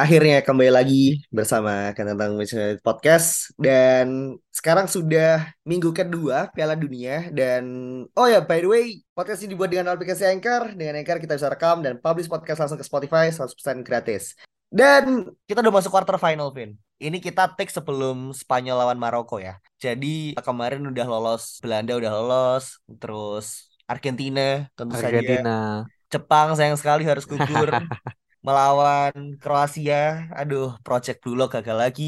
Akhirnya kembali lagi bersama Tentang Manchester Podcast. Dan sekarang sudah minggu kedua Piala Dunia. Dan oh ya by the way podcast ini dibuat dengan aplikasi Anchor. Dengan Anchor kita bisa rekam dan publish podcast langsung ke Spotify 100% gratis. Dan kita udah masuk quarter final Vin. Ini kita take sebelum Spanyol lawan Maroko ya. Jadi kemarin udah lolos Belanda udah lolos terus Argentina tentu Argentina. saja Jepang sayang sekali harus gugur melawan Kroasia. Aduh, Project Blue Lock gagal lagi.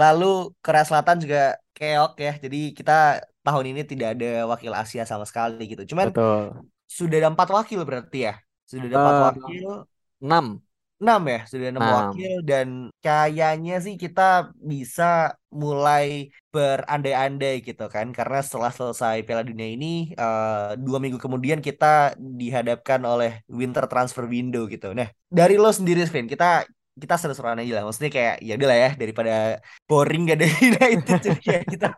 Lalu Korea Selatan juga keok ya. Jadi kita tahun ini tidak ada wakil Asia sama sekali gitu. Cuman Betul. sudah ada empat wakil berarti ya. Sudah ada empat Eh, wakil. enam. Enam ya, sudah enam wakil dan kayaknya sih kita bisa mulai berandai-andai gitu kan karena setelah selesai Piala Dunia ini eh, dua minggu kemudian kita dihadapkan oleh winter transfer window gitu. Nah dari lo sendiri Vin, kita kita seru-seruan aja lah. Maksudnya kayak ya udahlah ya daripada boring gak ada United jadi kayak kita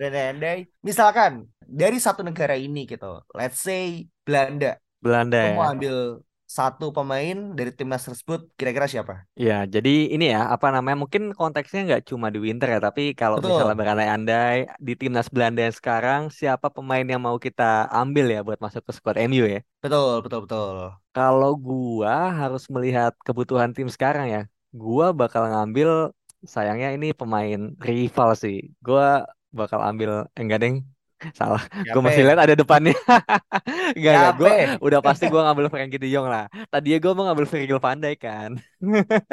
berandai-andai. Misalkan dari satu negara ini gitu, let's say Belanda, Belanda lo ya. ambil satu pemain dari timnas tersebut kira-kira siapa? Ya, jadi ini ya, apa namanya? Mungkin konteksnya nggak cuma di winter ya, tapi kalau misalnya Betul. berandai-andai di timnas Belanda yang sekarang, siapa pemain yang mau kita ambil ya buat masuk ke squad MU ya? Betul, betul, betul. Kalau gua harus melihat kebutuhan tim sekarang ya, gua bakal ngambil, sayangnya ini pemain rival sih. Gua bakal ambil, eh, enggak deng, salah. Gue masih lihat ada depannya. Enggak, enggak. Gue udah pasti gue ngambil Frankie de Jong lah. Tadinya gue mau ngambil Virgil van Dijk kan.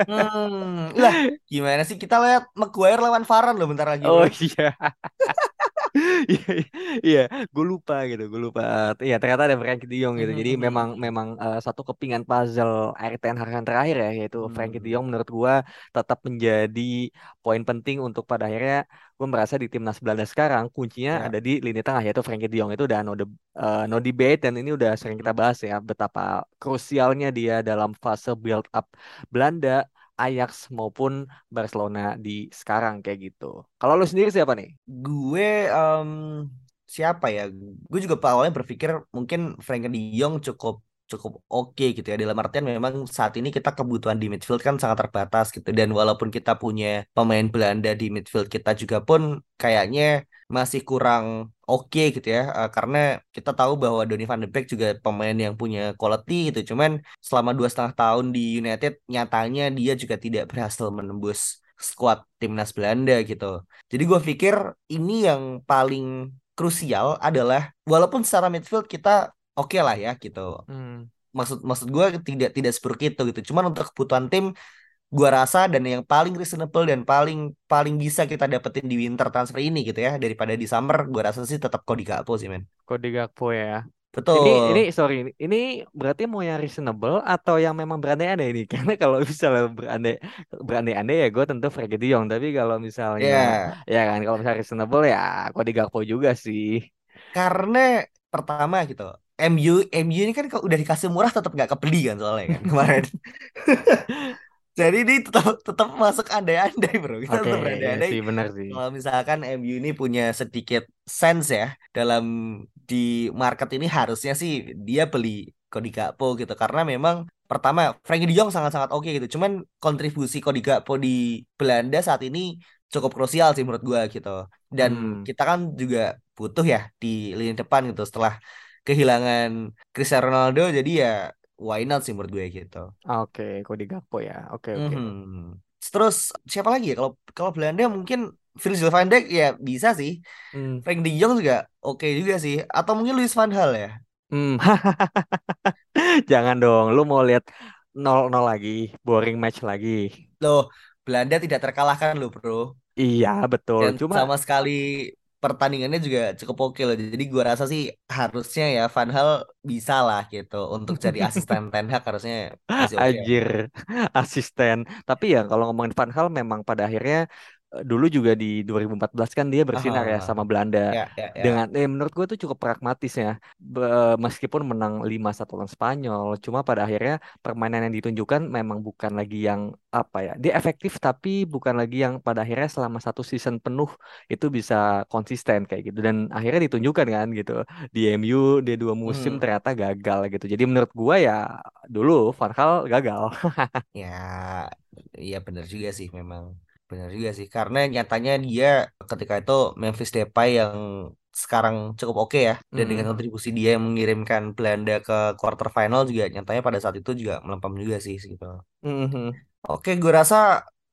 Hmm, lah gimana sih kita lihat Maguire lawan Varane loh bentar lagi Oh bro. iya. Iya, iya, gue lupa gitu, gue lupa. Iya, ternyata ada Frankie de Jong gitu. Jadi memang Hmm, memang eh, satu kepingan puzzle Erik ten Hag yang terakhir ya, yaitu Frankie de hmm, Jong menurut gue tetap menjadi poin penting untuk pada akhirnya gue merasa di timnas Belanda sekarang kuncinya ya. ada di lini tengah yaitu Frankie de Jong itu udah no, de- eh, no debate dan ini udah sering kita bahas ya betapa krusialnya dia dalam fase build up Belanda. Ajax maupun Barcelona di sekarang kayak gitu. Kalau lu sendiri siapa nih? Gue em, siapa ya? Gue juga awalnya berpikir mungkin Frankie De Jong cukup cukup oke gitu ya. Dalam artian memang saat ini kita kebutuhan di midfield kan sangat terbatas gitu. Dan walaupun kita punya pemain Belanda di midfield kita juga pun kayaknya masih kurang oke gitu ya. Eh, karena kita tahu bahwa Donny van de Beek juga pemain yang punya quality gitu. Cuman selama dua setengah tahun di United nyatanya dia juga tidak berhasil menembus skuad timnas Belanda gitu. Jadi gue pikir ini yang paling krusial adalah walaupun secara midfield kita oke lah ya gitu. Hmm. Maksud maksud gue tidak tidak seburuk itu gitu. Cuman untuk kebutuhan tim gua rasa dan yang paling reasonable dan paling paling bisa kita dapetin di winter transfer ini gitu ya daripada di summer gua rasa sih tetap Cody Gakpo sih men. Kode Gakpo ya. Ini Betul. ini sorry ini, ini berarti mau yang reasonable atau yang memang berandai-andai ini? Karena kalau misalnya berandai berandai-andai ya gue tentu Frankie De Jong. Tapi kalau misalnya Ya, ya kan kalau misalnya reasonable ya Kode Gakpo juga sih. karena pertama gitu. MU MU ini kan kalau udah dikasih murah tetap nggak kebeli kan soalnya kan kemarin. Jadi ini tetap tetap masuk andai-andai bro. Kita Oke, tetap iya berandai-andai sih benar sih. Kalau misalkan MU ini punya sedikit sense ya dalam di market ini harusnya sih dia beli Cody Gakpo gitu karena memang pertama Frankie De Jong sangat-sangat oke gitu. Cuman kontribusi Cody Gakpo di Belanda saat ini cukup krusial sih menurut gua gitu. Dan Hmm. kita kan juga butuh ya di lini depan gitu setelah kehilangan Cristiano Ronaldo jadi ya why not sih menurut gue gitu. Oke, Kode Gakpo ya. Oke, oke. Mhm. Terus siapa lagi ya kalau kalau Belanda mungkin Virgil van Dijk ya bisa sih. Hmm. Frank De Jong juga oke juga sih. Atau mungkin Luis van Gaal ya. Hmm. Jangan dong, lu mau lihat 0-0 lagi, boring match lagi. Loh, Belanda tidak terkalahkan loh bro. Iya, betul. Dan Cuma sama sekali pertandingannya juga cukup oke loh. Jadi gua rasa sih harusnya ya Van Hal bisa lah gitu untuk jadi asisten Ten Hag harusnya masih oke. Anjir, asisten. Tapi ya kalau ngomongin Van Hal memang pada akhirnya dulu juga di 2014 kan dia bersinar ya Aha. sama Belanda Ya, ya, ya. dengan eh menurut gue tuh cukup pragmatis ya Be- meskipun menang 5-1 lawan Spanyol cuma pada akhirnya permainan yang ditunjukkan memang bukan lagi yang apa ya dia efektif tapi bukan lagi yang pada akhirnya selama satu season penuh itu bisa konsisten kayak gitu dan akhirnya ditunjukkan kan gitu di MU dia dua musim Hmm. ternyata gagal gitu jadi menurut gua ya dulu Van Gaal gagal Ya, iya benar juga sih memang. Benar juga sih. Karena nyatanya dia ketika itu Memphis Depay yang sekarang cukup oke ya. Dan dengan Mm. kontribusi dia yang mengirimkan Belanda ke quarter final juga nyatanya pada saat itu juga melempem juga sih gitu. Mhm. Oke, gue rasa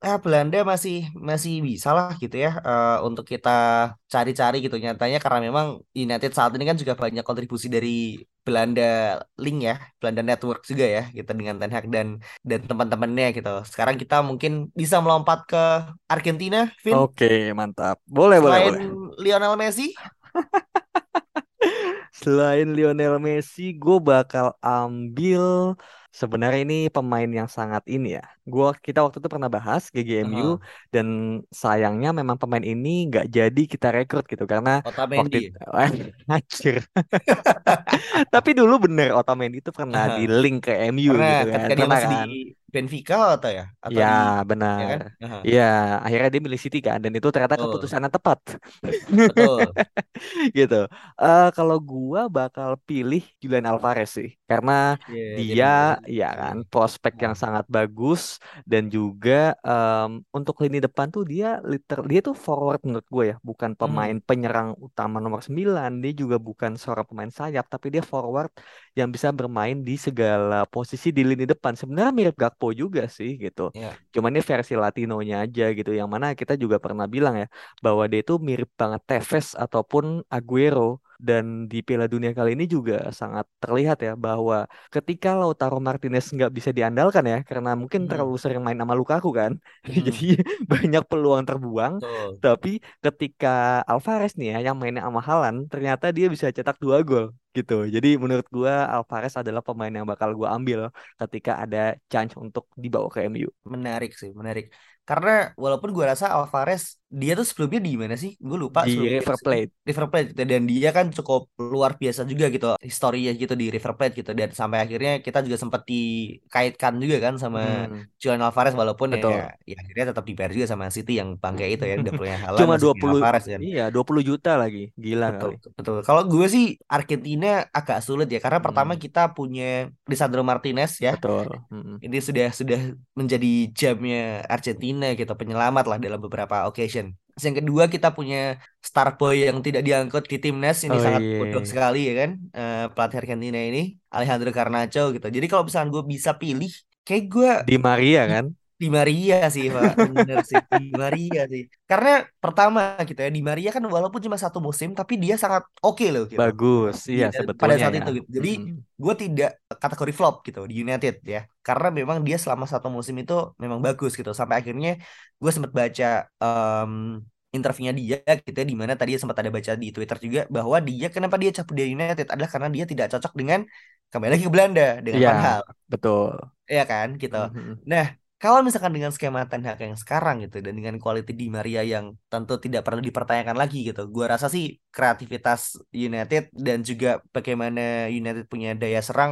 ya Belanda masih masih bisa lah gitu ya eh, untuk kita cari-cari gitu nyatanya karena memang United saat ini kan juga banyak kontribusi dari Belanda Link ya, Belanda Network juga ya gitu dengan Ten Hag dan dan teman-temannya gitu. Sekarang kita mungkin bisa melompat ke Argentina, Vin, Oke, mantap. Boleh, boleh, selain boleh. Lionel Messi. Selain Lionel Messi, gue bakal ambil sebenarnya ini pemain yang sangat ini ya. Gua kita waktu itu pernah bahas GGMU Aha, dan sayangnya memang pemain ini nggak jadi kita rekrut gitu karena waktu Otamendi. anjir. Tapi dulu bener Otamendi itu pernah di Aha. link ke MU Karena gitu kan. Pernah masih di kan? Benfica atau ya atau Ya, di benar. kan? Aha, Ya, akhirnya dia milih City kan dan itu ternyata betul. keputusan yang tepat. Betul. gitu. Eh kalau gua bakal pilih Julian Alvarez sih, karena Iya, dia dia benar. ya kan prospek yang sangat bagus dan juga em, untuk lini depan tuh dia liter dia tuh forward menurut gue ya, bukan pemain Hmm. penyerang utama nomor 9, dia juga bukan seorang pemain sayap, tapi dia forward yang bisa bermain di segala posisi di lini depan. Sebenarnya mirip Gakpo juga sih gitu. Ya. Cuman ini versi Latinonya aja gitu, yang mana kita juga pernah bilang ya bahwa dia itu mirip banget Tevez ataupun Aguero dan di Piala Dunia kali ini juga sangat terlihat ya bahwa ketika Lautaro Martinez nggak bisa diandalkan ya karena mungkin Hmm. terlalu sering main sama Lukaku kan Hmm. jadi banyak peluang terbuang Betul. tapi ketika Alvarez nih ya yang mainnya sama Haaland ternyata dia bisa cetak dua gol gitu jadi menurut gua Alvarez adalah pemain yang bakal gua ambil ketika ada chance untuk dibawa ke MU Menarik sih, menarik. Karena walaupun gue rasa Alvarez dia tuh sebelumnya di mana sih? Gue lupa di sebelumnya. River di Plate. River Plate gitu. dan dia kan cukup luar biasa juga gitu. Historinya gitu di River Plate gitu. Dan sampai akhirnya kita juga sempat dikaitkan juga kan sama Hmm, Julian Alvarez. Walaupun ya, betul. ya akhirnya tetap dibayar juga sama City yang bangke itu ya. Udah punya Haaland cuma 20 Alvarez kan. iya 20 juta lagi. Gila Betul, kali. betul. Kalau gue sih Argentina agak sulit ya. Karena pertama Hmm, kita punya Lisandro Martinez ya. Betul. Mm-mm. ini sudah sudah menjadi jamnya Argentina gitu. Penyelamat lah dalam beberapa occasion. Terus yang kedua kita punya star boy yang tidak diangkut di timnas. Ini oh sangat iya. bodoh sekali ya kan? Eh, pelatih Argentina ini Alejandro Garnacho gitu. Jadi kalau misalnya gue bisa pilih kayak gue Di Maria kan di Maria sih Pak bener sih di Maria sih karena pertama gitu ya di Maria kan walaupun cuma satu musim tapi dia sangat oke loh gitu bagus di, iya pada sebetulnya saat ya itu gitu. Jadi Mm-mm. gue tidak kategori flop gitu di United ya. Karena memang dia selama satu musim itu memang bagus gitu. Sampai akhirnya gue sempat baca em, interviewnya dia gitu ya. Di mana tadi sempat ada baca di Twitter juga bahwa dia kenapa dia cabut dari United adalah karena dia tidak cocok dengan kembali lagi ke Belanda dengan iya Van Gaal. betul Iya kan gitu. Mhm. Nah, kalau misalkan dengan skema Ten Hag yang sekarang gitu dan dengan quality di Maria yang tentu tidak perlu dipertanyakan lagi gitu. Gua rasa sih kreativitas United dan juga bagaimana United punya daya serang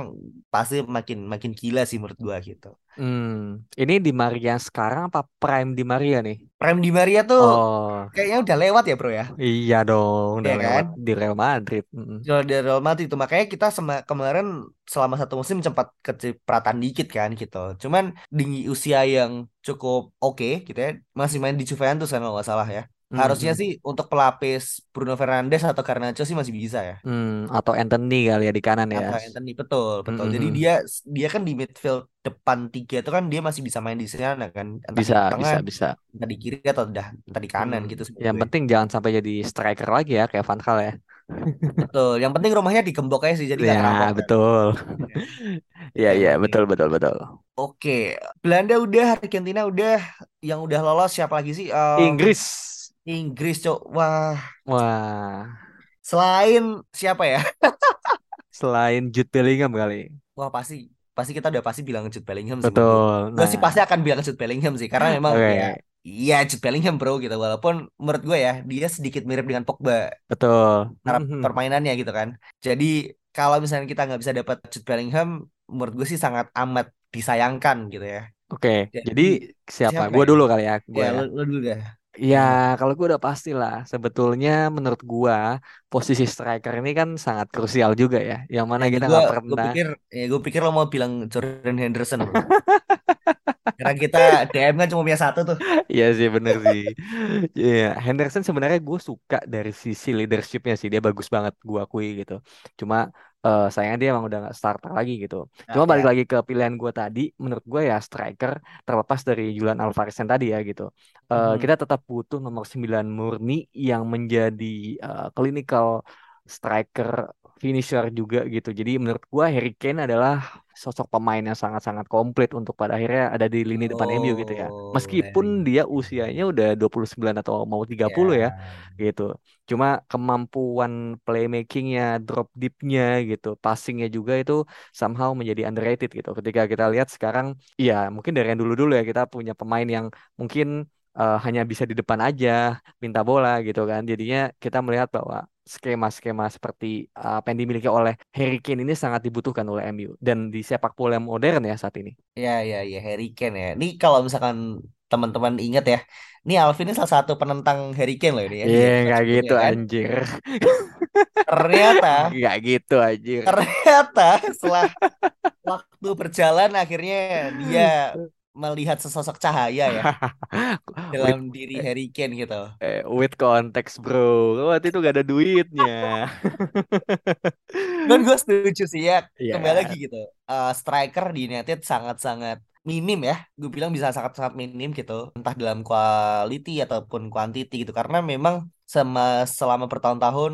pasti makin makin gila sih menurut gua gitu. Hmm, ini di Maria sekarang apa prime di Maria nih? Prime di Maria tuh Oh, kayaknya udah lewat ya, Bro ya. iya dong, udah Iya lewat kan? di Real Madrid. Jual dari Real Madrid itu makanya kita sema- kemarin selama satu musim sempat kecipratan dikit kan gitu. Cuman di usia yang cukup oke gitu ya, masih main di Juventus kan kalau nggak salah ya. Harusnya Mhm. sih untuk pelapis Bruno Fernandes atau Garnacho sih masih bisa ya. Hmm, atau Anthony kali ya di kanan ya. Atau Anthony betul betul. Jadi Mhm. dia dia kan di midfield depan tiga itu kan dia masih bisa main di sana kan, entah Bisa, di tengah, bisa, bisa. entah di kiri atau entah, entah di kanan Hmm, gitu menurut Yang penting jangan sampai jadi striker lagi ya kayak Van Gaal ya. Betul. Yang penting rumahnya digembok aja sih, jadi Ya, kan. betul. Iya, iya, betul, betul, betul. Oke, Belanda udah, Argentina udah, yang udah lolos siapa lagi sih? Em, Inggris. Inggris, Cok. Wah, Wah, selain siapa ya? selain Jude Bellingham kali. Wah, pasti pasti kita udah pasti bilang Jude Bellingham sih. Betul. Gue sih Nah, pasti akan bilang Jude Bellingham sih karena memang ya oke. iya Jude Bellingham bro gitu walaupun menurut gue ya dia sedikit mirip dengan Pogba Betul. cara Mhm. permainannya gitu kan. Jadi kalau misalnya kita nggak bisa dapat Jude Bellingham menurut gue sih sangat amat disayangkan gitu ya. Oke, jadi Jadi siapa? siapa Gue ya? dulu kali ya, gue Ya ya. lo, lo dulu dah. Ya, kalau gue udah pasti lah. Sebetulnya menurut gua posisi striker ini kan sangat krusial juga ya. Yang mana Ya kita gue nggak gue pernah. pikir ya gue pikir lo mau bilang Jordan Henderson bro. Karena kita DM kan cuma punya satu tuh. Iya sih bener sih. Iya, Henderson sebenarnya gue suka dari sisi leadershipnya sih dia bagus banget gue akui gitu. Cuma eh sayangnya dia emang udah nggak starter lagi gitu. Nah, Cuma balik lagi ke pilihan gue tadi, menurut gue ya striker terlepas dari Julian Alvarez yang tadi ya gitu. Eh Mhm. kita tetap butuh nomor 9 murni yang menjadi eh, clinical striker finisher juga gitu. Jadi menurut gue Harry Kane adalah sosok pemain yang sangat-sangat komplit untuk pada akhirnya ada di lini depan MU gitu ya. Oh, Meskipun Harry dia usianya udah 29 atau mau 30 ya Ya. gitu. Cuma kemampuan playmakingnya, drop deepnya gitu, passingnya juga itu somehow menjadi underrated gitu. Ketika kita lihat sekarang, iya mungkin dari yang dulu-dulu ya kita punya pemain yang mungkin eh, hanya bisa di depan aja minta bola gitu kan. Jadinya kita melihat bahwa skema-skema seperti eh, apa yang dimiliki oleh Harry Kane ini sangat dibutuhkan oleh MU dan di sepak bola yang modern ya saat ini. Ya, ya, ya, Harry Kane ya. Ini kalau misalkan teman-teman ingat ya, ini Alvin ini salah satu penentang Harry Kane loh ini ya Iya episode nggak gitu kan. anjir. Ternyata, Nggak gitu anjir. ternyata setelah waktu berjalan akhirnya dia melihat sesosok cahaya ya With dalam diri Harry Kane gitu. eh, with context bro, waktu itu gak ada duitnya. Dan gue setuju sih ya, Iya kembali lagi gitu. Eh, striker di United sangat-sangat minim ya. Gue bilang bisa sangat-sangat minim gitu. Entah dalam quality ataupun quantity gitu. Karena memang sama, selama bertahun-tahun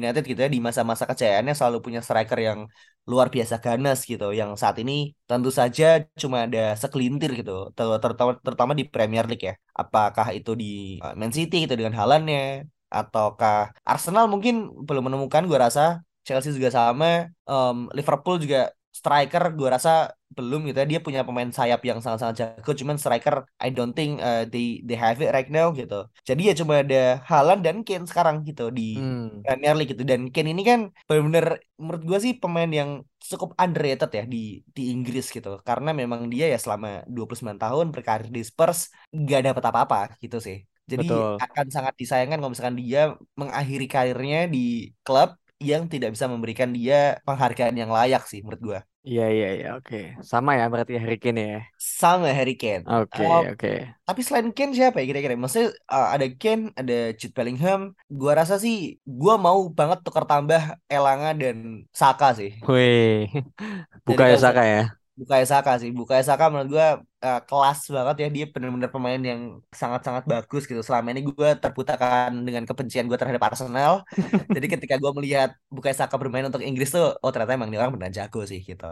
United gitu ya, di masa-masa kejayaannya selalu punya striker yang luar biasa ganas gitu. Yang saat ini tentu saja cuma ada segelintir gitu. Ter- Terutama, terutama di Premier League ya. Apakah itu di eh, Man City gitu dengan Haaland-nya. Ataukah Arsenal mungkin belum menemukan gue rasa Chelsea juga sama, Em, Liverpool juga striker gue rasa belum gitu ya. Dia punya pemain sayap yang sangat-sangat jago, cuman striker I don't think uh, they they have it right now gitu. Jadi ya cuma ada Haaland dan Kane sekarang gitu di Hmm, Premier League gitu. Dan Kane ini kan benar-benar menurut gue sih pemain yang cukup underrated ya di di Inggris gitu. Karena memang dia ya selama 29 tahun berkarir di Spurs nggak dapat apa-apa gitu sih. Jadi betul. akan sangat disayangkan kalau misalkan dia mengakhiri karirnya di klub yang tidak bisa memberikan dia penghargaan yang layak sih menurut gua. Iya iya iya oke. Sama ya berarti Harry Kane ya. Sama Harry Kane. Oke Uh, oke. tapi selain Kane siapa ya kira-kira? Maksudnya uh, ada Kane, ada Jude Bellingham. Gua rasa sih gua mau banget tukar tambah Elanga dan Saka sih. Wih, Bukayo kalau Saka ya. Bukayo Saka sih. Bukayo Saka menurut gue kelas banget ya. Dia benar-benar pemain yang sangat-sangat bagus gitu. Selama ini gue terbutakan dengan kebencian gue terhadap Arsenal. Jadi ketika gue melihat Bukayo Saka bermain untuk Inggris tuh, oh ternyata emang dia orang benar jago sih gitu.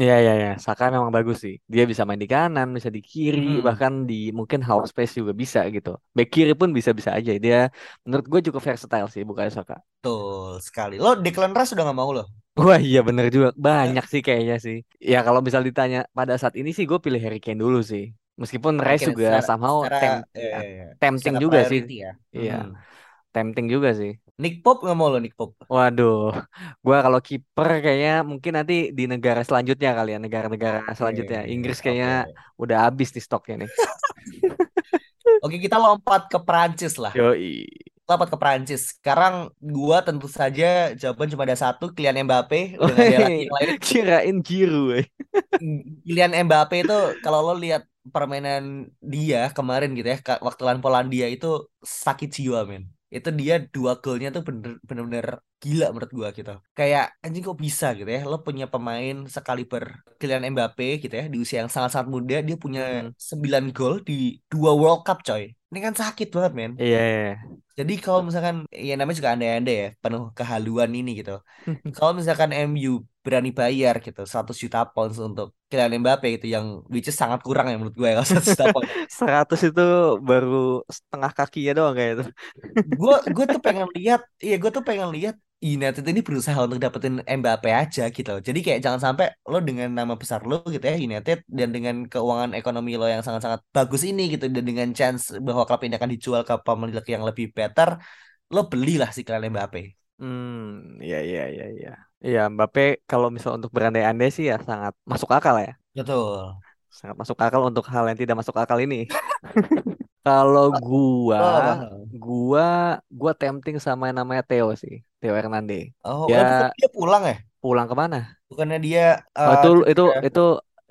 Iya iya iya. Saka memang bagus sih. Dia bisa main di kanan, bisa di kiri, Hmm, bahkan di mungkin half space juga bisa gitu. Back kiri pun bisa-bisa aja. Dia menurut gue cukup versatile sih Bukayo Saka. betul sekali. Lo Declan Rice udah gak mau lo? Wah iya bener juga. Banyak sih kayaknya sih. Ya kalau misal ditanya pada saat ini sih gue pilih Harry Kane dulu sih. Meskipun Rice Kane juga secara somehow secara tem eh, ya, eh, tempting juga sih. ya. Iya, Hmm. tempting juga sih. Nick Pope gak mau lo Nick Pope? Waduh, gua kalau kiper kayaknya mungkin nanti di negara selanjutnya kali ya, negara-negara selanjutnya. Inggris oke. kayaknya udah habis nih stoknya nih. Oke kita lompat ke Prancis lah. Yoi. Lompat ke Prancis. Sekarang gua tentu saja jawaban cuma ada satu, Kylian Mbappe. Udah gak ada lagi Woi, yang lain. kirain woi. Kylian Mbappe itu kalau lo lihat permainan dia kemarin gitu ya, waktu lawan Polandia itu sakit jiwa men. Itu dia dua golnya tuh bener bener gila menurut gua gitu. Kayak anjing kok bisa gitu ya. Lo punya pemain sekaliber Kylian Mbappe gitu ya di usia yang sangat-sangat muda dia punya Hmm, 9 gol di dua World Cup coy. Ini kan sakit banget men. Iya, iya. Jadi kalau misalkan ya namanya juga andai-andai ya, penuh kehaluan ini gitu. Kalau misalkan MU berani bayar gitu 100 juta pounds untuk Kylian Mbappe itu yang which is sangat kurang ya menurut gue ya 100 juta pounds. 100 itu baru setengah kakinya doang kayak itu. gue gue tuh pengen lihat, iya gue tuh pengen lihat United ini berusaha untuk dapetin Mbappe aja gitu. Jadi kayak jangan sampai lo dengan nama besar lo gitu ya United dan dengan keuangan ekonomi lo yang sangat-sangat bagus ini gitu dan dengan chance bahwa klub ini akan dijual ke pemilik yang lebih better, lo belilah si Kylian Mbappe. Hmm, iya iya iya iya. Iya, Mbappe kalau misal untuk berandai-andai sih ya sangat masuk akal ya. Betul. Sangat masuk akal untuk hal yang tidak masuk akal ini. Kalau gua, Oh, gua, gua tempting sama yang namanya Theo sih, Theo Hernandez. oh, Ya oh, dia pulang ya? pulang ke mana? Bukannya dia Oh eh itu itu cedera? itu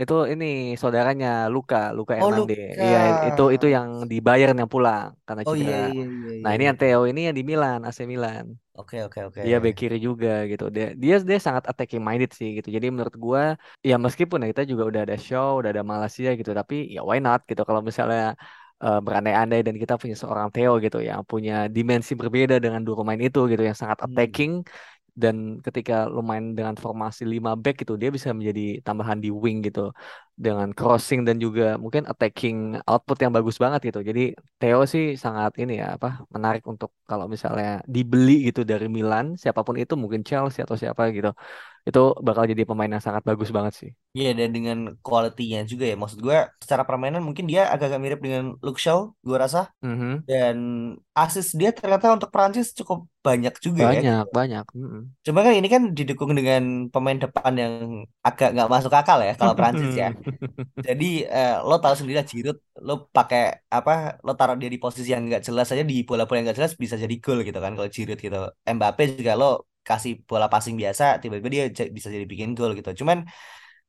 itu ini saudaranya Luka, Luka Oh, Hernandez. Iya itu itu yang di Bayern yang pulang karena Oh iya cedera. iya iya Nah iya. ini yang Theo ini yang di Milan, AC Milan. Oke oke oke. Dia bek kiri juga gitu. Dia dia dia sangat attacking minded sih gitu. Jadi menurut gua ya meskipun ya kita juga udah ada show, udah ada Malaysia gitu, tapi ya why not gitu kalau misalnya eh, berandai-andai dan kita punya seorang Theo gitu yang punya dimensi berbeda dengan dua pemain itu gitu yang sangat Hmm. attacking dan ketika lu main dengan formasi 5 back gitu dia bisa menjadi tambahan di wing gitu dengan crossing dan juga mungkin attacking output yang bagus banget gitu. Jadi Theo sih sangat ini ya apa menarik untuk kalau misalnya dibeli gitu dari Milan siapa pun itu mungkin Chelsea atau siapa gitu. Itu bakal jadi pemain yang sangat bagus banget sih. Iya dan dengan kualitinya juga ya. Maksud gue secara permainan mungkin dia agak-agak mirip dengan Luke Shaw, gue rasa. Mhm. Dan assist dia ternyata untuk Prancis cukup banyak juga ya. Banyak, banyak. Mm-mm. Cuma kan ini kan didukung dengan pemain depan yang agak nggak masuk akal ya kalau Prancis ya. Jadi eh, lo tahu sendiri lah Giroud, lo pakai apa? Lo taruh dia di posisi yang nggak jelas aja di bola-bola yang nggak jelas bisa jadi gol gitu kan kalau Giroud gitu. Mbappe juga lo kasih bola passing biasa, tiba-tiba dia bisa jadi bikin gol gitu. Cuman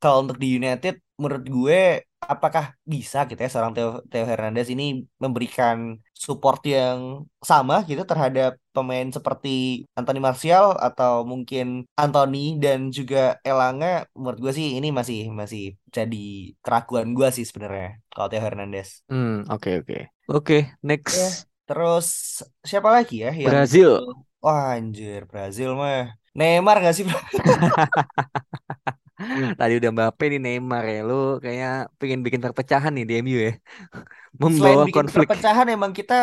kalau untuk di United, menurut gue apakah bisa gitu ya seorang Theo, Theo Hernandez ini memberikan support yang sama gitu terhadap pemain seperti Anthony Martial atau mungkin Anthony dan juga Elanga menurut gue sih ini masih masih jadi keraguan gue sih sebenarnya kalau Theo Hernandez. Hmm, oke oke. Oke, next. Ya, terus siapa lagi ya yang Brazil. Wah anjir Brazil mah Neymar gak sih? Tadi udah Mbappe nih Neymar ya. Lu kayaknya pengen bikin perpecahan nih di MU ya. Selain Membawa bikin konflik. perpecahan emang kita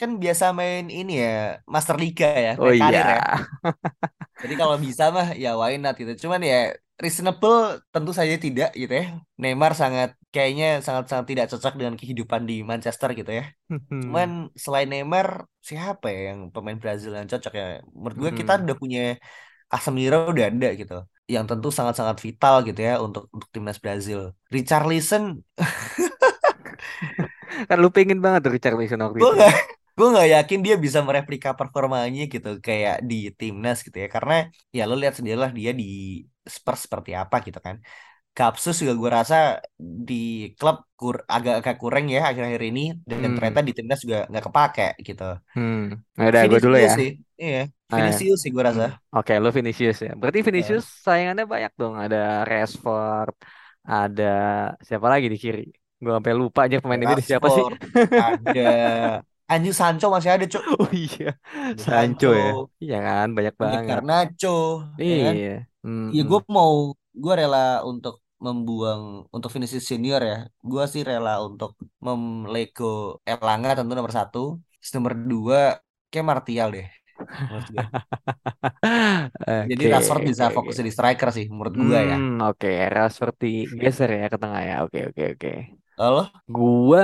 kan biasa main ini ya Master Liga ya, Oh karir iya. ya. Jadi kalau bisa mah ya why not gitu. Cuman ya reasonable tentu saja tidak gitu ya. Neymar sangat kayaknya sangat-sangat tidak cocok dengan kehidupan di Manchester gitu ya. Cuman selain Neymar siapa ya yang pemain Brazil yang cocok ya? Menurut gue kita Mm-mm. udah punya Casemiro udah ada gitu. Yang tentu sangat-sangat vital gitu ya untuk untuk timnas Brazil. Richarlison Kan lu pengen banget tuh Richarlison waktu itu. nggak gue nggak yakin dia bisa mereplika performanya gitu kayak di timnas gitu ya karena ya lo lihat sendiri lah dia di Spurs seperti apa gitu kan Kapsus juga gue rasa di klub kur agak-agak kurang ya akhir-akhir ini dan Hmm. ternyata di timnas juga nggak kepake gitu Hmm. Nah, udah gue dulu ya. sih iya Ah, ya. Vinicius sih gue rasa. Oke, lu Vinicius ya. Berarti Ya. Vinicius sayangannya banyak dong. Ada Rashford, ada siapa lagi di kiri? Gue sampai lupa aja pemain ini siapa sih? Rashford ada Anjing Sancho masih ada cuk Oh iya, Ada Sancho ya. Sancho Iya kan, banyak ada banget. Ya kan Iya. Hmm, Ya gue mau gue rela untuk membuang untuk Vinicius senior ya. Gue sih rela untuk memlego Elanga tentu nomor satu. Terus nomor dua kayak Martial deh. Gue. Jadi Rashford bisa fokus jadi striker sih menurut gue ya. Hmm, oke. Rashford geser ya ke tengah ya. Oke, oke, oke. Lalu Gua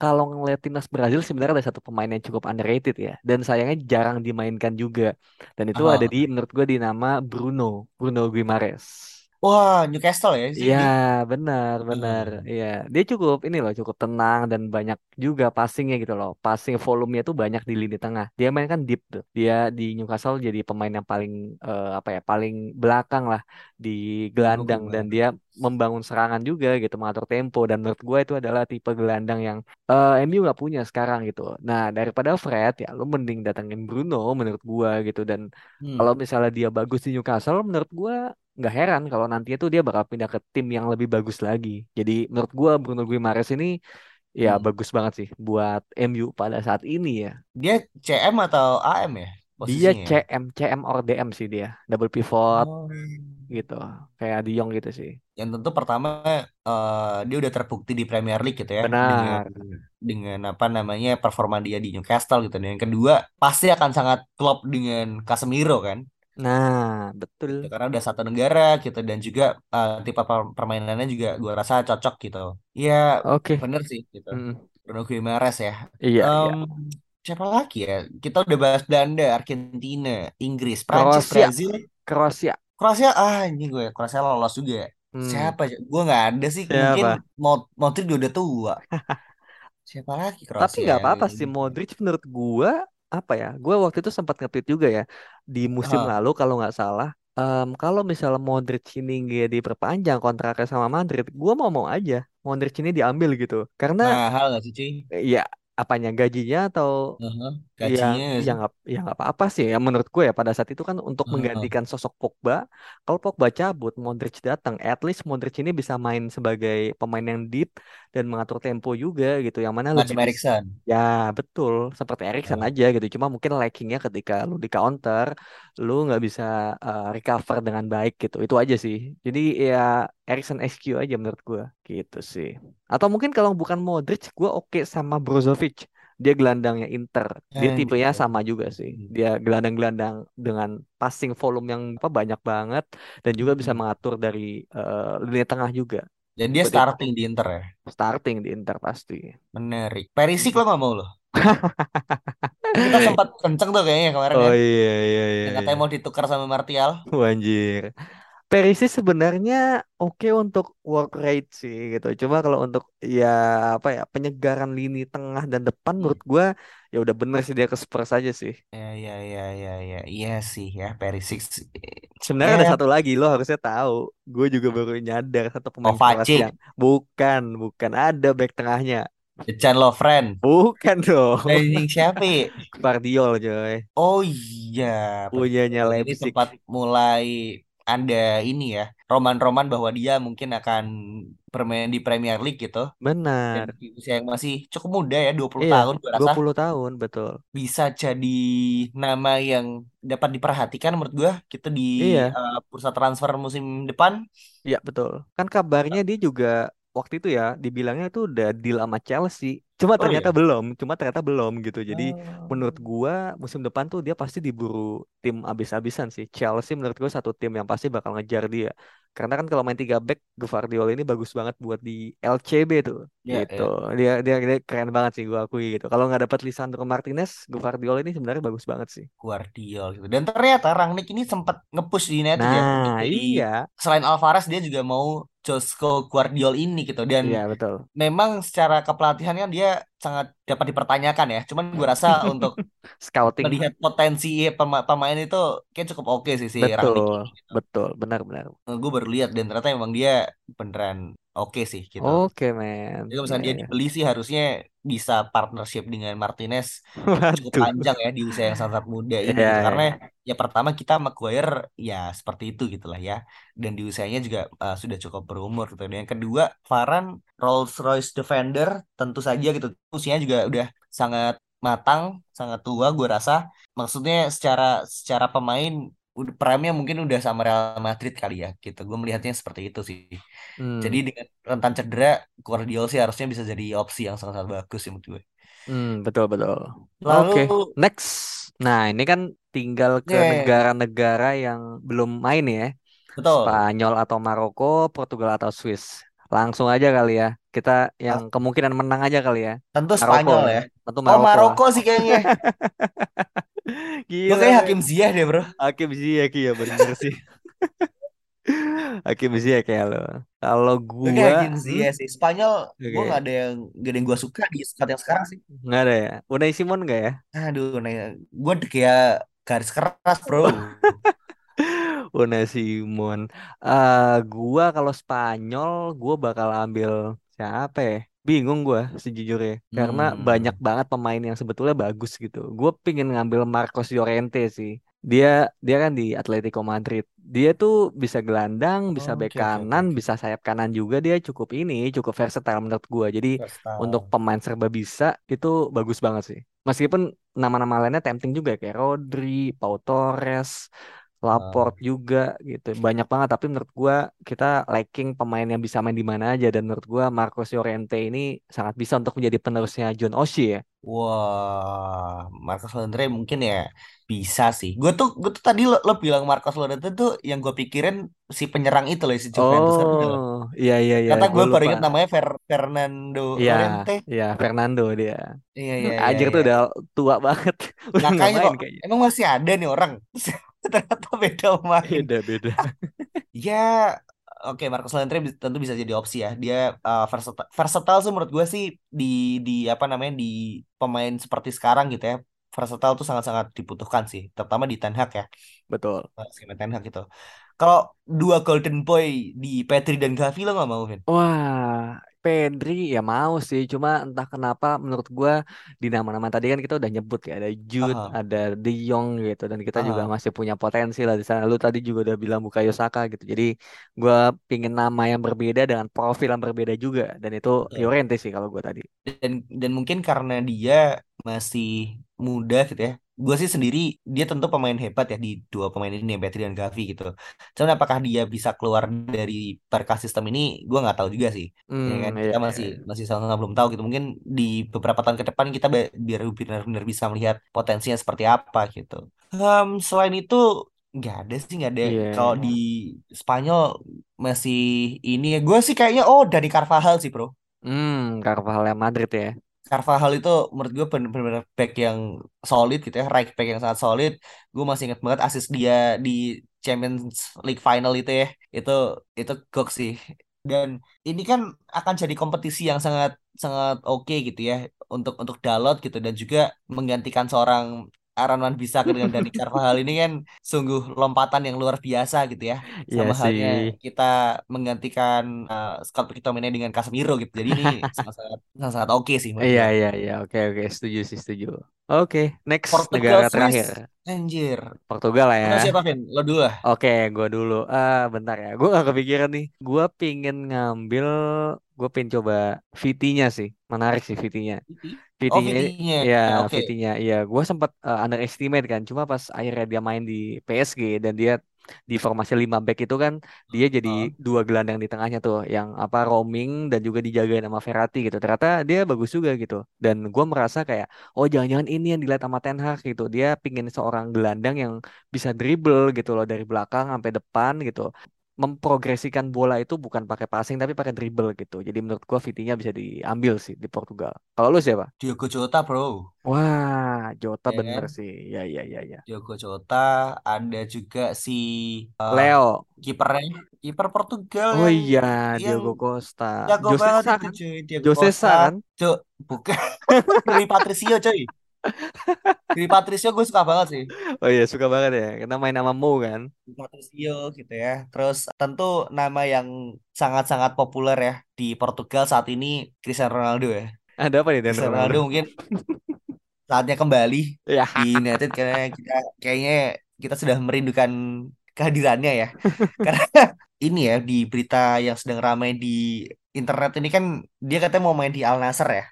kalau ngeliat timnas Brazil sebenarnya ada satu pemain yang cukup underrated ya dan sayangnya jarang dimainkan juga. Dan itu ada di menurut gua di nama Bruno Bruno Guimares. Wah Newcastle ya Iya benar benar. Hmm. iya. Dia cukup ini loh cukup tenang dan banyak juga passingnya gitu loh. Passing volumenya tuh banyak di lini tengah. Dia main kan deep tuh. Dia di Newcastle jadi pemain yang paling eh, apa ya paling belakang lah di gelandang. Dan dia membangun serangan juga gitu mengatur tempo. Dan menurut gue itu adalah tipe gelandang yang eh, MU nggak punya sekarang gitu. Nah daripada Fred ya lu mending datengin Bruno menurut gue gitu. Dan Hmm. kalau misalnya dia bagus di Newcastle menurut gue nggak heran kalau nanti itu dia bakal pindah ke tim yang lebih bagus lagi. Jadi menurut gua Bruno Guimaraes ini ya Hmm. bagus banget sih buat MU pada saat ini ya. Dia CM atau AM ya? Dia posisinya ya? CM CM or DM sih dia, double pivot Oh. gitu. Kayak De Jong gitu sih. Yang tentu pertama eh, dia udah terbukti di Premier League gitu ya dengan Benar. dengan apa namanya performa dia di Newcastle gitu. Dan yang kedua pasti akan sangat klop dengan Casemiro kan. Nah, betul. karena udah satu negara gitu dan juga eh, tipe per- permainannya juga gua rasa cocok gitu. Ya Oke. bener sih gitu. Mm, Bruno Guimaraes ya. Iya, iya. Em, siapa lagi ya? Kita udah bahas Belanda, Argentina, Inggris, Prancis, Kroasia, Brazil, Kroasia. Kroasia. Ah, ini gue Kroasia lolos juga. ya. Hmm, Siapa? ya? Gue nggak ada sih. Mungkin siapa? Mo- Modric udah tua. Siapa lagi Tapi Kroasia nggak yang apa-apa sih Modric menurut gua apa ya? Gua waktu itu sempat nge-tweet juga ya di musim lalu kalau nggak salah. em, kalau misalnya Modric ini nggak diperpanjang kontraknya sama Madrid, gua mau mau aja Modric ini diambil gitu. Karena mahal nggak sih cuy? eh, ya apanya gajinya atau yang Gajinya. yang yang nggak apa-apa sih. Ya menurut gue ya pada saat itu kan untuk Aha. menggantikan sosok Pogba kalau Pogba cabut Modric datang at least Modric ini bisa main sebagai pemain yang deep dan mengatur tempo juga gitu. Yang mana lebih Macam bis- Erikson. ya betul. Seperti Erikson Ah, aja gitu. Cuma mungkin lackingnya ketika lu di counter lu nggak bisa uh, recover dengan baik gitu. Itu aja sih. Jadi ya Erikson SQ aja menurut gue gitu sih atau mungkin kalau bukan Modric gue oke sama Brozovic dia gelandangnya Inter. Dia tipenya anjir. sama juga sih. Dia gelandang-gelandang dengan passing volume yang apa banyak banget dan juga bisa Hmm. mengatur dari eh, lini tengah juga. Dan dia itu. starting di Inter ya. Starting di Inter pasti. Menarik. Perisic Hmm. lo nggak mau lo? Kita sempat kenceng tuh kayaknya kemarin Oh ya. iya iya iya. Yang iya. katanya mau ditukar sama Martial. Anjir. Perisic sebenarnya oke untuk work rate sih gitu. Cuma kalau untuk ya apa ya penyegaran lini tengah dan depan menurut gua ya udah bener sih dia ke Spurs aja sih. Ya, ya, ya, ya, ya, iya sih ya Perisic. Sebenarnya Ya, ada satu lagi lo harusnya tahu. Gue juga baru nyadar satu pemain Kovacic, Kroasia. Bukan, bukan ada back tengahnya. Dejan Lovren. Bukan dong. Anjing siapa? ya? Guardiol coy. Oh iya, Punyanya betul. Ini Leipzig. sempat mulai ada ini ya, roman-roman bahwa dia mungkin akan bermain di Premier League gitu. Dan Benar. di usia yang masih cukup muda ya, 20 Iya, tahun gue rasa 20 tahun betul. bisa jadi nama yang dapat diperhatikan menurut gue gitu di Iya, bursa transfer musim depan. iya betul. Kan kabarnya dia juga waktu itu ya dibilangnya itu udah deal sama Chelsea. Cuma Oh ternyata iya. belum, cuma ternyata belum gitu. Jadi menurut Oh. gua musim depan tuh dia pasti diburu tim abis-abisan sih. Chelsea menurut gua satu tim yang pasti bakal ngejar dia. Karena kan kalau main tiga back, Guardiola ini bagus banget buat di LCB tuh, Ya, gitu. ya. Dia dia dia keren banget sih gua akui gitu. Kalau nggak dapat Lisandro Martinez, Guardiola ini sebenarnya bagus banget sih. Guardiol gitu. Dan ternyata Rangnick ini sempat nge-push di United ya Nah, beli iya, selain Alvarez dia juga mau Josko Guardiol ini gitu dan iya betul. memang secara kepelatihannya dia sangat dapat dipertanyakan ya. Cuman gue rasa untuk Scouting, melihat potensi pema- pemain itu kayak cukup oke sih si Rangnick betul, gitu. betul, benar-benar. Gue baru lihat dan ternyata memang dia beneran oke sih gitu. Oke, men. Jadi kalau misalnya dia iya. dibeli sih harusnya bisa partnership dengan Martinez cukup Waduh. panjang ya di usia yang sangat muda ini Iya, gitu. Karena iya. ya pertama kita Maguire ya seperti itu gitulah ya. Dan di usianya juga uh, sudah cukup berumur gitu. Dan yang kedua Varane Rolls Royce Defender tentu saja gitu. Usianya juga udah sangat matang, sangat tua gue rasa. Maksudnya secara secara pemain udah prime-nya mungkin udah sama Real Madrid kali ya gitu. Gue melihatnya seperti itu sih. Jadi Hmm. dengan rentan cedera, Guardiola sih harusnya bisa jadi opsi yang sangat-sangat bagus sih menurut gue. Hmm, betul betul. Lalu, Oke, next. Nah, ini kan tinggal ke ya negara-negara yang belum main ya. betul. Spanyol atau Maroko, Portugal atau Swiss. Langsung aja kali ya. Kita yang kemungkinan menang aja kali ya. Tentu Maroko Spanyol ya. ya. Tentu Oh Maroko lah. Maroko sih kayaknya. Gue Gila, kayak men. Hakim Ziyech deh bro. Hakim Ziyech ya bener sih. Hakim Ziyech ya lo. Kalau Gue kayak gua, Hakim hmm, Ziyech sih. Spanyol gue oke, nggak ada yang nggak ada yang gue suka di squad yang sekarang sih. nggak ada ya. Unai Simon nggak ya? Aduh, nah, gue kayak garis keras bro. Unai Simon. Eh, gua kalau Spanyol, gua bakal ambil siapa ya? Bingung gua sejujurnya. Karena banyak Hmm. banget pemain yang sebetulnya bagus gitu. Gue pengen ngambil Marcos Llorente sih. Dia dia kan di Atletico Madrid. Dia tuh bisa gelandang, bisa bek Oke oke oke kanan, oke. bisa sayap kanan juga. Dia cukup ini, cukup versatile menurut gua. Jadi untuk Versatile. pemain serba bisa itu bagus banget sih. Meskipun nama-nama lainnya tempting juga kayak Rodri, Pau Torres, Laporte Ah. juga gitu. Banyak banget tapi menurut gua kita lacking pemain yang bisa main di mana aja dan menurut gua Marcos Llorente ini sangat bisa untuk menjadi penerusnya John O'Shea ya. Wah, Marcos Llorente mungkin ya bisa sih. Gue tuh, gue tuh tadi lo, lo bilang Marcos Llorente tuh yang gue pikirin si penyerang itu loh si Juventus kan. Oh, iya iya iya, Kata gue gue baru ingat namanya Fer, Fernando Iya, Llorente. iya Fernando dia. Iya iya iya. Anjir tuh iya. udah tua banget. Udah Makanya main kok kayaknya. emang masih ada nih orang. Ternyata beda pemain. Beda beda. Ya, oke Marcos Llorente bi- tentu bisa jadi opsi ya. Dia uh, versatile, versatile sih menurut gue sih di di apa namanya di pemain seperti sekarang gitu ya. Versatile tuh sangat-sangat dibutuhkan sih, terutama di Ten Hag ya. Betul. Skema Ten Hag gitu. Kalau dua golden boy di Pedri dan Gavi lo nggak mau, Vin? Wah, Pedri ya mau sih, cuma entah kenapa menurut gua di nama-nama tadi kan kita udah nyebut ya, ada Jude, Aha, ada De Jong gitu, dan kita juga aha, masih punya potensi lah di sana. Lu tadi juga udah bilang Bukayo Saka gitu, jadi gua pingin nama yang berbeda dengan profil yang berbeda juga, dan itu betul. Llorente sih kalau gua tadi. Dan dan mungkin karena dia masih muda gitu ya. Gue sih sendiri dia tentu pemain hebat ya di dua pemain ini ya, Pedri dan Gavi gitu. Cuman apakah dia bisa keluar dari Barca sistem ini, gue nggak tahu juga sih. Ya kan Hmm, iya, kita iya. masih masih sama belum tahu gitu. Mungkin di beberapa tahun ke depan kita biar benar-benar bisa melihat potensinya seperti apa gitu. Em, selain itu nggak ada sih nggak ada. Iya. Kalau di Spanyol masih ini ya. Gue sih kayaknya oh dari Carvajal sih bro. Hmm, Carvajal Madrid ya. Carvajal itu menurut gue bener-bener back yang solid gitu ya, right back yang sangat solid. Gue masih ingat banget assist dia di Champions League final itu ya, itu itu gok sih. Dan ini kan akan jadi kompetisi yang sangat sangat oke gitu ya untuk untuk Dalot gitu dan juga menggantikan seorang Aaron Wan Bissaka dengan Dani Carvajal ini kan sungguh lompatan yang luar biasa gitu ya. Iya Sama sih. halnya kita menggantikan uh, Scott McTominay dengan Casemiro gitu. Jadi ini sangat-sangat sangat oke sih menurut Iya, iya, iya. Oke, oke. Setuju sih, setuju. Oke, next Portugal negara Swiss, terakhir. anjir. Portugal lah ya. Lo siapa Vin? Lo dulu lah. Oke, gue dulu. Ah, bentar ya. Gue gak kepikiran nih. Gue pingin ngambil, gue pingin coba VT-nya sih. Menarik sih VT-nya. Viti. Oh VT-nya, VT-nya, ya oke. VT-nya, iya. Gue sempat uh, underestimate kan. Cuma pas akhirnya dia main di PSG dan dia di formasi 5 back itu kan dia jadi Heeh. dua gelandang di tengahnya tuh yang apa roaming dan juga dijagain sama Verratti gitu. Ternyata dia bagus juga gitu. Dan gue merasa kayak oh jangan-jangan ini yang dilihat sama Ten Hag gitu. Dia pingin seorang gelandang yang bisa dribble gitu loh dari belakang sampai depan gitu. Memprogresikan bola itu bukan pakai passing tapi pakai dribble gitu. Jadi menurut gua VT-nya bisa diambil sih di Portugal. Kalau lu siapa? Diogo Jota bro, Wah, Jota ya bener kan? sih. Ya, ya, ya, ya. Diogo Jota, ada juga si uh, Leo. kipernya, kiper Portugal Oh iya, yang Diogo Costa. jago Jose banget Sa itu cuy, Diego Jose Sa Costa. kan? Cuy, bukan Rui Patricio cuy. Rui Patricio gue suka banget sih. Oh iya, suka banget ya. Karena main sama Mo kan. Patricio gitu ya. Terus tentu nama yang sangat-sangat populer ya di Portugal saat ini Cristiano Ronaldo ya. Ada apa nih Cristiano Ronaldo? Ronaldo mungkin saatnya kembali Ya. di United karena kita kayaknya kita sudah merindukan kehadirannya ya. Karena ini ya di berita yang sedang ramai di internet ini kan dia katanya mau main di Al Nassr ya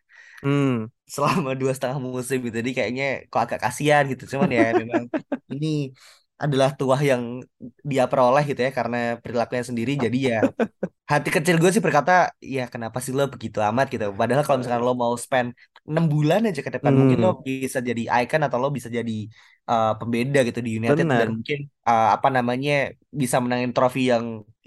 Hmm. Selama dua setengah musim gitu. Jadi kayaknya kok agak kasihan gitu. Cuman ya memang ini adalah tuah yang dia peroleh gitu ya karena perilakunya sendiri. Jadi ya hati kecil gue sih berkata ya kenapa sih lo begitu amat gitu. Padahal kalau misalkan lo mau spend 6 bulan aja ke depan mungkin lo Hmm. bisa jadi icon atau lo bisa jadi uh, pembeda gitu di United dan Benar. mungkin uh, apa namanya bisa menangin trofi yang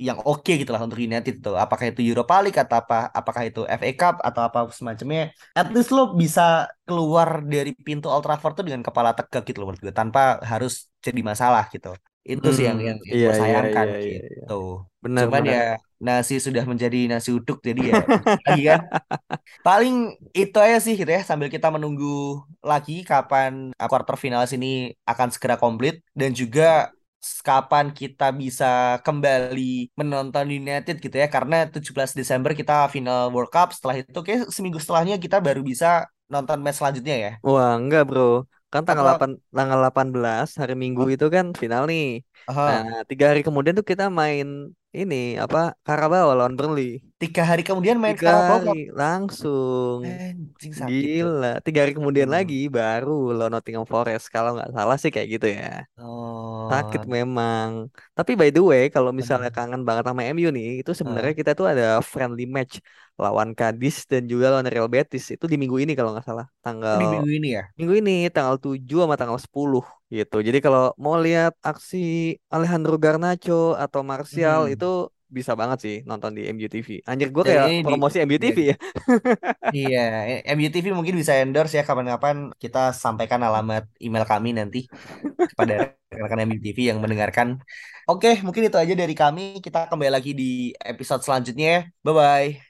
yang oke gitu lah untuk United tuh. Apakah itu Europa League atau apa apakah itu FA Cup atau apa semacamnya. At least lo bisa keluar dari pintu Old Trafford tuh dengan kepala tegak gitu loh menurut gue tanpa harus jadi masalah gitu. Itu sih yang Hmm. yang, yang Iya, gue iya, sayangkan iya, iya, iya. gitu. Benar, Cuman benar. ya nasi sudah menjadi nasi uduk jadi ya lagi kan. Paling itu aja sih gitu ya sambil kita menunggu lagi kapan uh, quarter finalis ini akan segera komplit dan juga kapan kita bisa kembali menonton United gitu ya karena 17 Desember kita final World Cup setelah itu kayak seminggu setelahnya kita baru bisa nonton match selanjutnya ya. Wah, enggak, Bro. Kan tanggal Atau 8 tanggal 18 hari Minggu itu kan final nih. Nah, Aha. tiga hari kemudian tuh kita main ini apa Carabao lawan Burnley. Tiga hari kemudian main Tiga hari langsung. Anjing sakit tuh. Gila. Tiga hari kemudian Hmm. lagi baru lawan Nottingham Forest. Kalau nggak salah sih kayak gitu ya. Sakit Oh. memang. Tapi by the way, kalau misalnya kangen banget sama MU nih, itu sebenarnya Hmm. kita tuh ada friendly match lawan Cadiz dan juga lawan Real Betis. Itu di minggu ini kalau nggak salah. Oh, Tanggal di minggu ini ya. minggu ini tanggal 7 sama tanggal 10 gitu. Jadi kalau mau lihat aksi Alejandro Garnacho atau Martial Hmm. itu bisa banget sih nonton di MU TV. Anjir gue kayak ini di promosi MU iya, TV ya. iya, MUTV mungkin bisa endorse ya kapan-kapan kita sampaikan alamat email kami nanti kepada rekan-rekan MUTV yang mendengarkan. Oke, mungkin itu aja dari kami. Kita kembali lagi di episode selanjutnya. Bye bye.